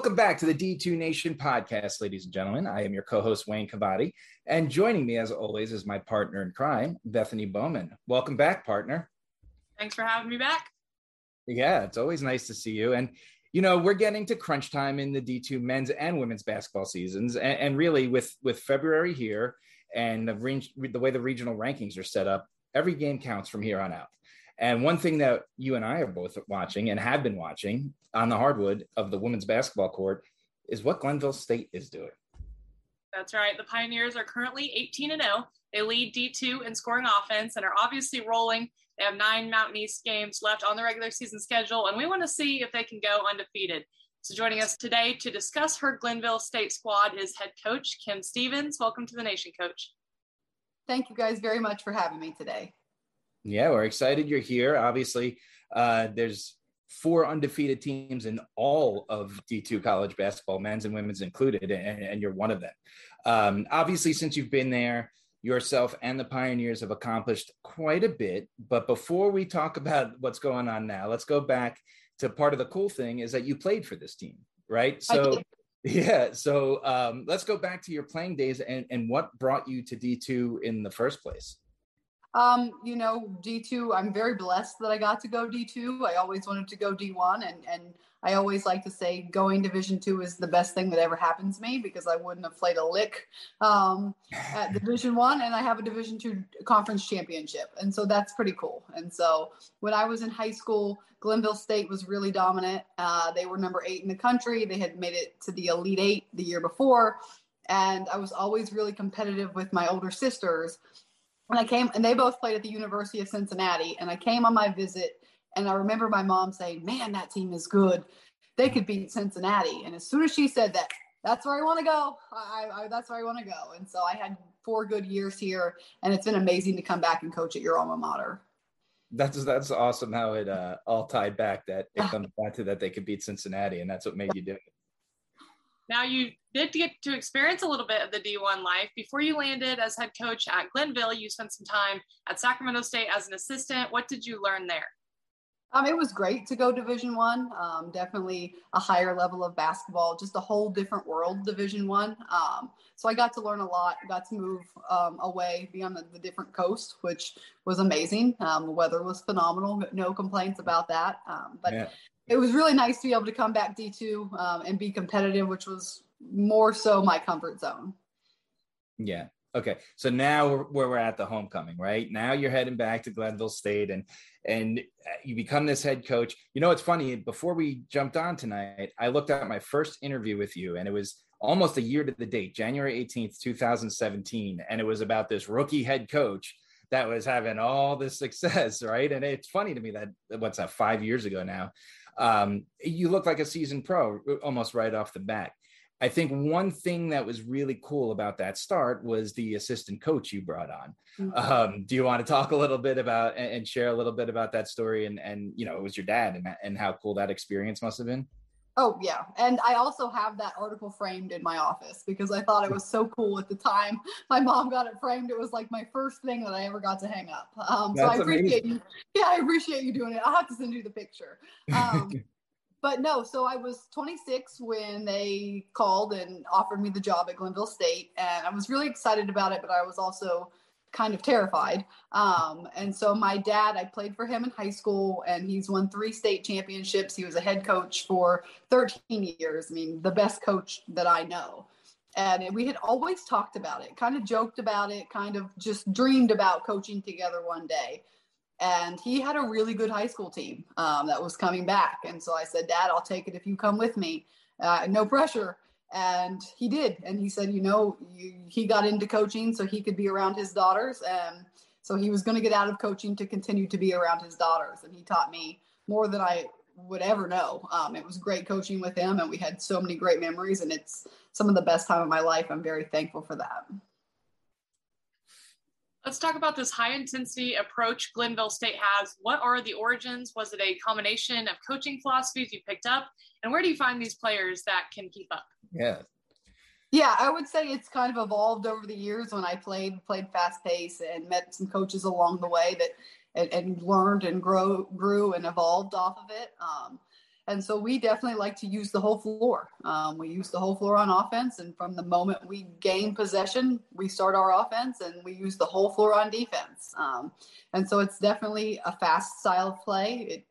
Welcome back to the D2 Nation podcast, ladies and gentlemen. I am your co host, Wayne Cavadi. And joining me, as always, is my partner in crime, Bethany Bowman. Welcome back, partner. Thanks for having me back. Yeah, it's always nice to see you. And, you know, we're getting to crunch time in the D2 men's and women's basketball seasons. And, and really, with, with February here and the, range, the way the regional rankings are set up, every game counts from here on out. And one thing that you and I are both watching and have been watching on the hardwood of the women's basketball court is what Glenville State is doing. That's right. The Pioneers are currently 18 and 0. They lead D2 in scoring offense and are obviously rolling. They have nine Mountain East games left on the regular season schedule, and we want to see if they can go undefeated. So, joining us today to discuss her Glenville State squad is head coach Kim Stevens. Welcome to the Nation, coach. Thank you guys very much for having me today. Yeah, we're excited you're here. Obviously, uh, there's four undefeated teams in all of D2 college basketball, men's and women's included, and, and you're one of them. Um, obviously, since you've been there, yourself and the Pioneers have accomplished quite a bit. But before we talk about what's going on now, let's go back to part of the cool thing is that you played for this team, right? So, yeah. So um, let's go back to your playing days and, and what brought you to D2 in the first place. Um, you know, D2, I'm very blessed that I got to go D2. I always wanted to go D1 and and I always like to say going Division two is the best thing that ever happened to me because I wouldn't have played a lick um, at Division one, and I have a Division two conference championship, and so that's pretty cool. And so when I was in high school, Glenville State was really dominant. Uh, they were number eight in the country. They had made it to the Elite Eight the year before, and I was always really competitive with my older sisters and I came, and they both played at the University of Cincinnati. And I came on my visit, and I remember my mom saying, "Man, that team is good. They could beat Cincinnati." And as soon as she said that, that's where I want to go. I, I, that's where I want to go. And so I had four good years here, and it's been amazing to come back and coach at your alma mater. That's that's awesome how it uh, all tied back. That it comes back to that they could beat Cincinnati, and that's what made you do it. Now you did get to experience a little bit of the D1 life. Before you landed as head coach at Glenville, you spent some time at Sacramento State as an assistant. What did you learn there? Um, it was great to go Division One. Um, definitely a higher level of basketball, just a whole different world. Division One. Um, so I got to learn a lot. Got to move um, away, be on the, the, different coast, which was amazing. Um, the weather was phenomenal. No complaints about that. Um, but yeah it was really nice to be able to come back D2 um, and be competitive, which was more so my comfort zone. Yeah. Okay. So now where we're at the homecoming, right? Now you're heading back to Glenville State and and you become this head coach. You know, it's funny. Before we jumped on tonight, I looked at my first interview with you, and it was almost a year to the date, January 18th, 2017. And it was about this rookie head coach that was having all this success, right? And it's funny to me that what's that, five years ago now, um, you look like a seasoned pro almost right off the bat. I think one thing that was really cool about that start was the assistant coach you brought on. Mm-hmm. Um, do you want to talk a little bit about and share a little bit about that story and and you know it was your dad and and how cool that experience must have been? Oh yeah, and I also have that article framed in my office because I thought it was so cool at the time. My mom got it framed. It was like my first thing that I ever got to hang up. Um, so I appreciate amazing. you. Yeah, I appreciate you doing it. I'll have to send you the picture. Um, but no, so I was 26 when they called and offered me the job at Glenville State, and I was really excited about it. But I was also kind of terrified. Um, and so my dad, I played for him in high school, and he's won three state championships. He was a head coach for 13 years. I mean, the best coach that I know. And we had always talked about it, kind of joked about it, kind of just dreamed about coaching together one day. And he had a really good high school team um, that was coming back. And so I said, Dad, I'll take it if you come with me. Uh, no pressure and he did. And he said you know you, he got into coaching so he could be around his daughters. And so he was going to get out of coaching to continue to be around his daughters. And he taught me more than i would ever know. Um, it was great coaching with him and we had so many great memories and it's some of the best time of my life. I'm very thankful for that Let's talk about this high intensity approach Glenville State has. What are the origins? Was it a combination of coaching philosophies you picked up? And where do you find these players that can keep up? Yeah. Yeah, I would say it's kind of evolved over the years when I played played fast pace and met some coaches along the way that and, and learned and grow grew and evolved off of it. Um, And so we definitely like to use the whole floor. Um, we use the whole floor on offense. And from the moment we gain possession, we start our offense and we use the whole floor on defense. Um, and so it's definitely a fast style of play. It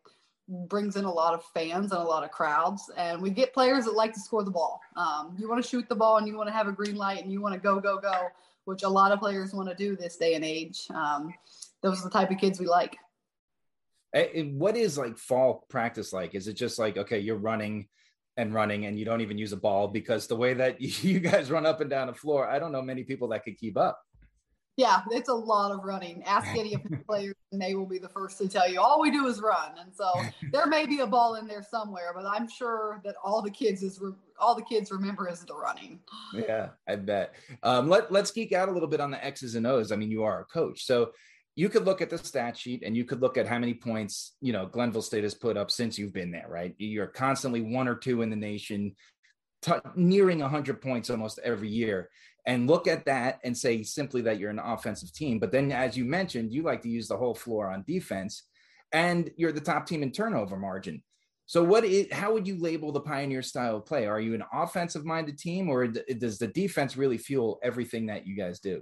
brings in a lot of fans and a lot of crowds. And we get players that like to score the ball. Um, you want to shoot the ball and you want to have a green light and you want to go, go, go, which a lot of players want to do this day and age. Um, those are the type of kids we like. What is like fall practice like? Is it just like, okay, you're running and running and you don't even use a ball because the way that you guys run up and down the floor, I don't know many people that could keep up. Yeah, it's a lot of running. Ask any of the players, and they will be the first to tell you all we do is run. And so there may be a ball in there somewhere, but I'm sure that all the kids is re- all the kids remember is the running. Yeah, I bet. Um, let Let's geek out a little bit on the X's and O's. I mean, you are a coach, so you could look at the stat sheet and you could look at how many points you know Glenville State has put up since you've been there. Right, you're constantly one or two in the nation, t- nearing 100 points almost every year and look at that and say simply that you're an offensive team. But then, as you mentioned, you like to use the whole floor on defense, and you're the top team in turnover margin. So, what is, how would you label the Pioneer style of play? Are you an offensive minded team, or does the defense really fuel everything that you guys do?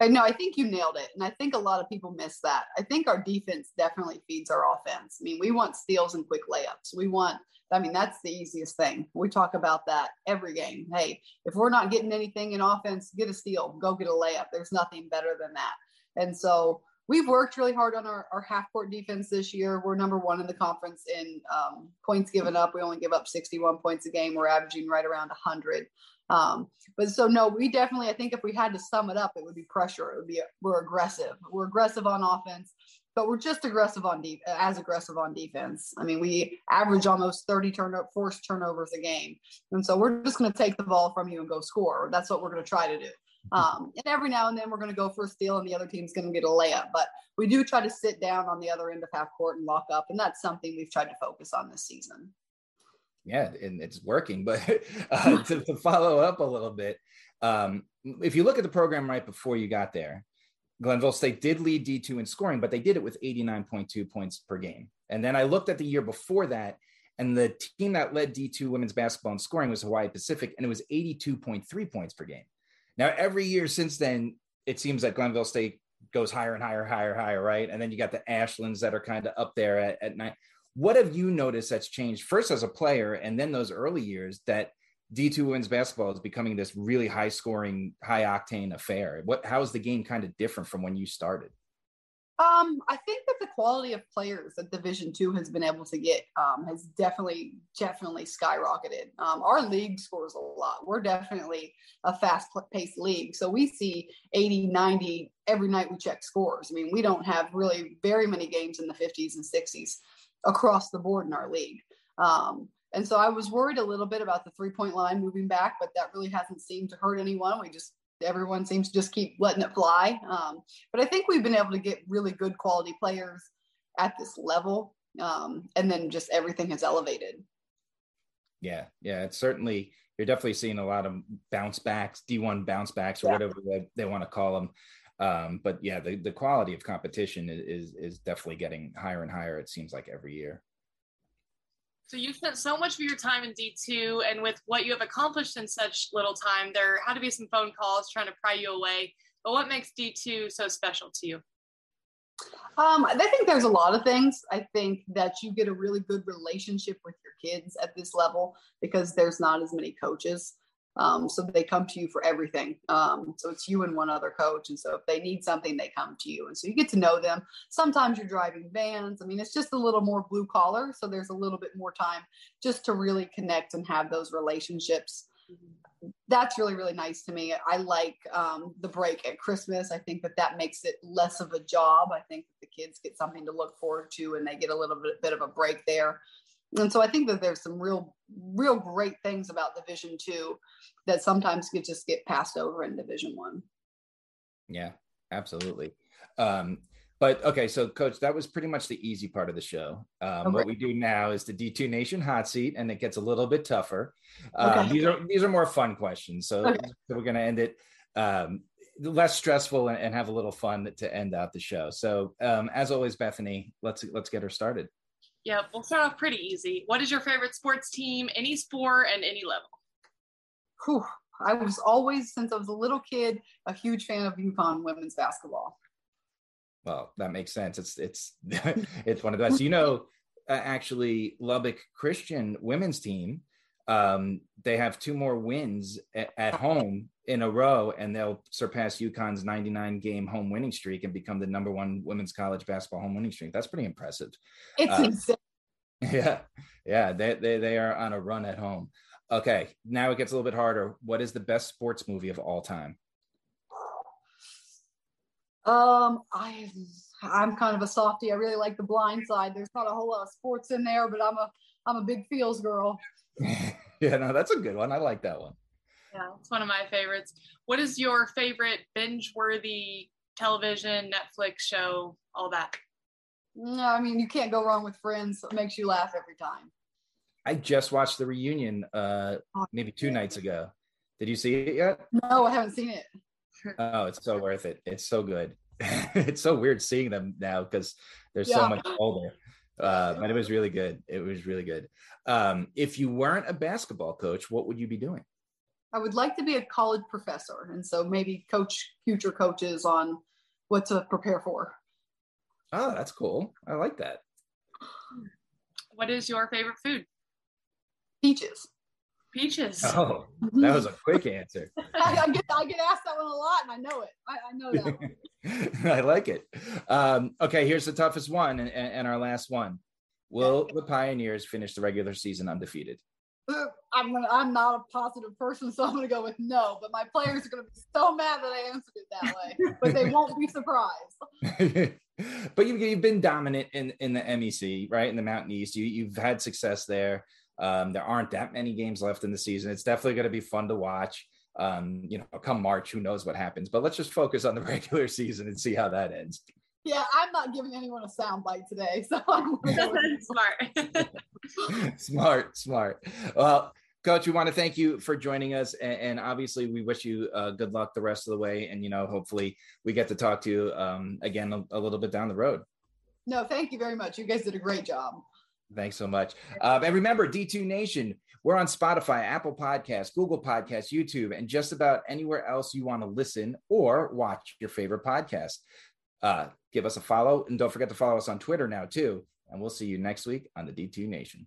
No, I think you nailed it. And I think a lot of people miss that. I think our defense definitely feeds our offense. I mean, we want steals and quick layups. We want I mean, that's the easiest thing. We talk about that every game. Hey, if we're not getting anything in offense, get a steal, go get a layup. There's nothing better than that. And so we've worked really hard on our, our half court defense this year. We're number one in the conference in um, points given up. We only give up 61 points a game. We're averaging right around 100. Um, but so no, we definitely. I think if we had to sum it up, it would be pressure. It would be we're aggressive. We're aggressive on offense but we're just aggressive on de- as aggressive on defense. I mean, we average almost 30 turnover forced turnovers a game, and so we're just going to take the ball from you and go score. That's what we're going to try to do. Um, and every now and then we're going to go for a steal, and the other team's going to get a layup. But we do try to sit down on the other end of half court and lock up, and that's something we've tried to focus on this season. Yeah, and it's working. But uh, to, to follow up a little bit, um, if you look at the program right before you got there, Glenville State did lead D2 in scoring, but they did it with 89.2 points per game. And then I looked at the year before that, and the team that led D2 women's basketball in scoring was Hawaii Pacific, and it was 82.3 points per game. Now, every year since then, it seems that Glenville State goes higher and higher, higher, higher, right? And then you got the Ashlands that are kind of up there at, at night. What have you noticed that's changed first as a player, and then those early years that D2 women's basketball is becoming this really high scoring, high octane affair. What how is the game kind of different from when you started? Um, I think that the quality of players that Division Two has been able to get um, has definitely, definitely skyrocketed. Um, our league scores a lot. We're definitely a fast paced league. So we see 80, 90 every night we check scores. I mean, we don't have really very many games in the 50s and 60s across the board in our league. Um, and so I was worried a little bit about the three point line moving back, but that really hasn't seemed to hurt anyone. We just, everyone seems to just keep letting it fly. Um, but I think we've been able to get really good quality players at this level. Um, and then just everything has elevated. Yeah. Yeah. It's certainly, you're definitely seeing a lot of bounce backs, D1 bounce backs, or yeah. whatever they, they want to call them. Um, but yeah, the, the quality of competition is, is definitely getting higher and higher. It seems like every year. So you've spent so much of your time in D2 and with what you have accomplished in such little time, there had to be some phone calls trying to pry you away. But what makes D2 so special to you? Um, I think there's a lot of things. I think that you get a really good relationship with your kids at this level because there's not as many coaches. Um, so they come to you for everything. Um, so it's you and one other coach. And so if they need something, they come to you. And so you get to know them. Sometimes you're driving vans. I mean, it's just a little more blue collar. So there's a little bit more time just to really connect and have those relationships. That's really, really nice to me. I like um, the break at Christmas. I think that that makes it less of a job. I think the kids get something to look forward to and they get a little bit, bit of a break there and so I think that there's some real, real great things about Division Two that sometimes could just get passed over in Division One. Yeah, absolutely. Um, but okay, so coach, that was pretty much the easy part of the show. Um, okay. What we do now is the D2 Nation hot seat, and it gets a little bit tougher. Um, okay. These are these are more fun questions, so, okay. so we're going to end it um, less stressful and, and, have a little fun to end out the show. So, um, as always, Bethany, let's let's get her started. Yeah, we'll start off pretty easy. What is your favorite sports team, any sport and any level? Whew. I was always, since I was a little kid, a huge fan of UConn women's basketball. Well, that makes sense. It's it's it's one of the best. You know, uh, actually, Lubbock Christian women's team, um, they have two more wins at, at home in a row, and they'll surpass UConn's 99 game home winning streak and become the number one women's college basketball home winning streak. That's pretty impressive. It's uh, insane. Yeah, yeah, they, they they are on a run at home. Okay, now it gets a little bit harder. What is the best sports movie of all time? Um, I I'm kind of a softie. I really like The Blind Side. There's not a whole lot of sports in there, but I'm a I'm a big feels girl. yeah, no, that's a good one. I like that one. Yeah, it's one of my favorites. What is your favorite binge-worthy television, Netflix show, all that? No, I mean you can't go wrong with Friends. It makes you laugh every time. I just watched the reunion uh oh, maybe two nights ago. Did you see it yet? No, I haven't seen it. oh, it's so worth it. It's so good. it's so weird seeing them now because they're yeah. so much older. Uh, but it was really good. It was really good. Um, if you weren't a basketball coach, what would you be doing? I would like to be a college professor, and so maybe coach future coaches on what to prepare for. Oh, that's cool. I like that. What is your favorite food? Peaches. Peaches. Oh, that was a quick answer. I, I, get I get asked that one a lot, and I know it. I, I know that. I like it. Um, okay, here's the toughest one, and, and our last one. Will the Pioneers finish the regular season undefeated? I'm gonna, I'm not a positive person, so I'm gonna go with no. But my players are gonna be so mad that I answered it that way, but they won't be surprised. but you've, you've been dominant in in the MEC, right? In the Mountain East, you you've had success there. Um, there aren't that many games left in the season. It's definitely to be fun to watch. Um, you know, come March, who knows what happens? But let's just focus on the regular season and see how that ends. Yeah, I'm not giving anyone a soundbite today, so I'm smart. smart, smart. Well, Coach, we want to thank you for joining us, and, and obviously, we wish you uh, good luck the rest of the way. And you know, hopefully, we get to talk to you um, again a, a little bit down the road. No, thank you very much. You guys did a great job. Thanks so much. Um, and remember, D2 Nation, we're on Spotify, Apple Podcasts, Google Podcasts, YouTube, and just about anywhere else you want to listen or watch your favorite podcast. Uh, give us a follow, and don't forget to follow us on Twitter now, too. And we'll see you next week on the D2 Nation.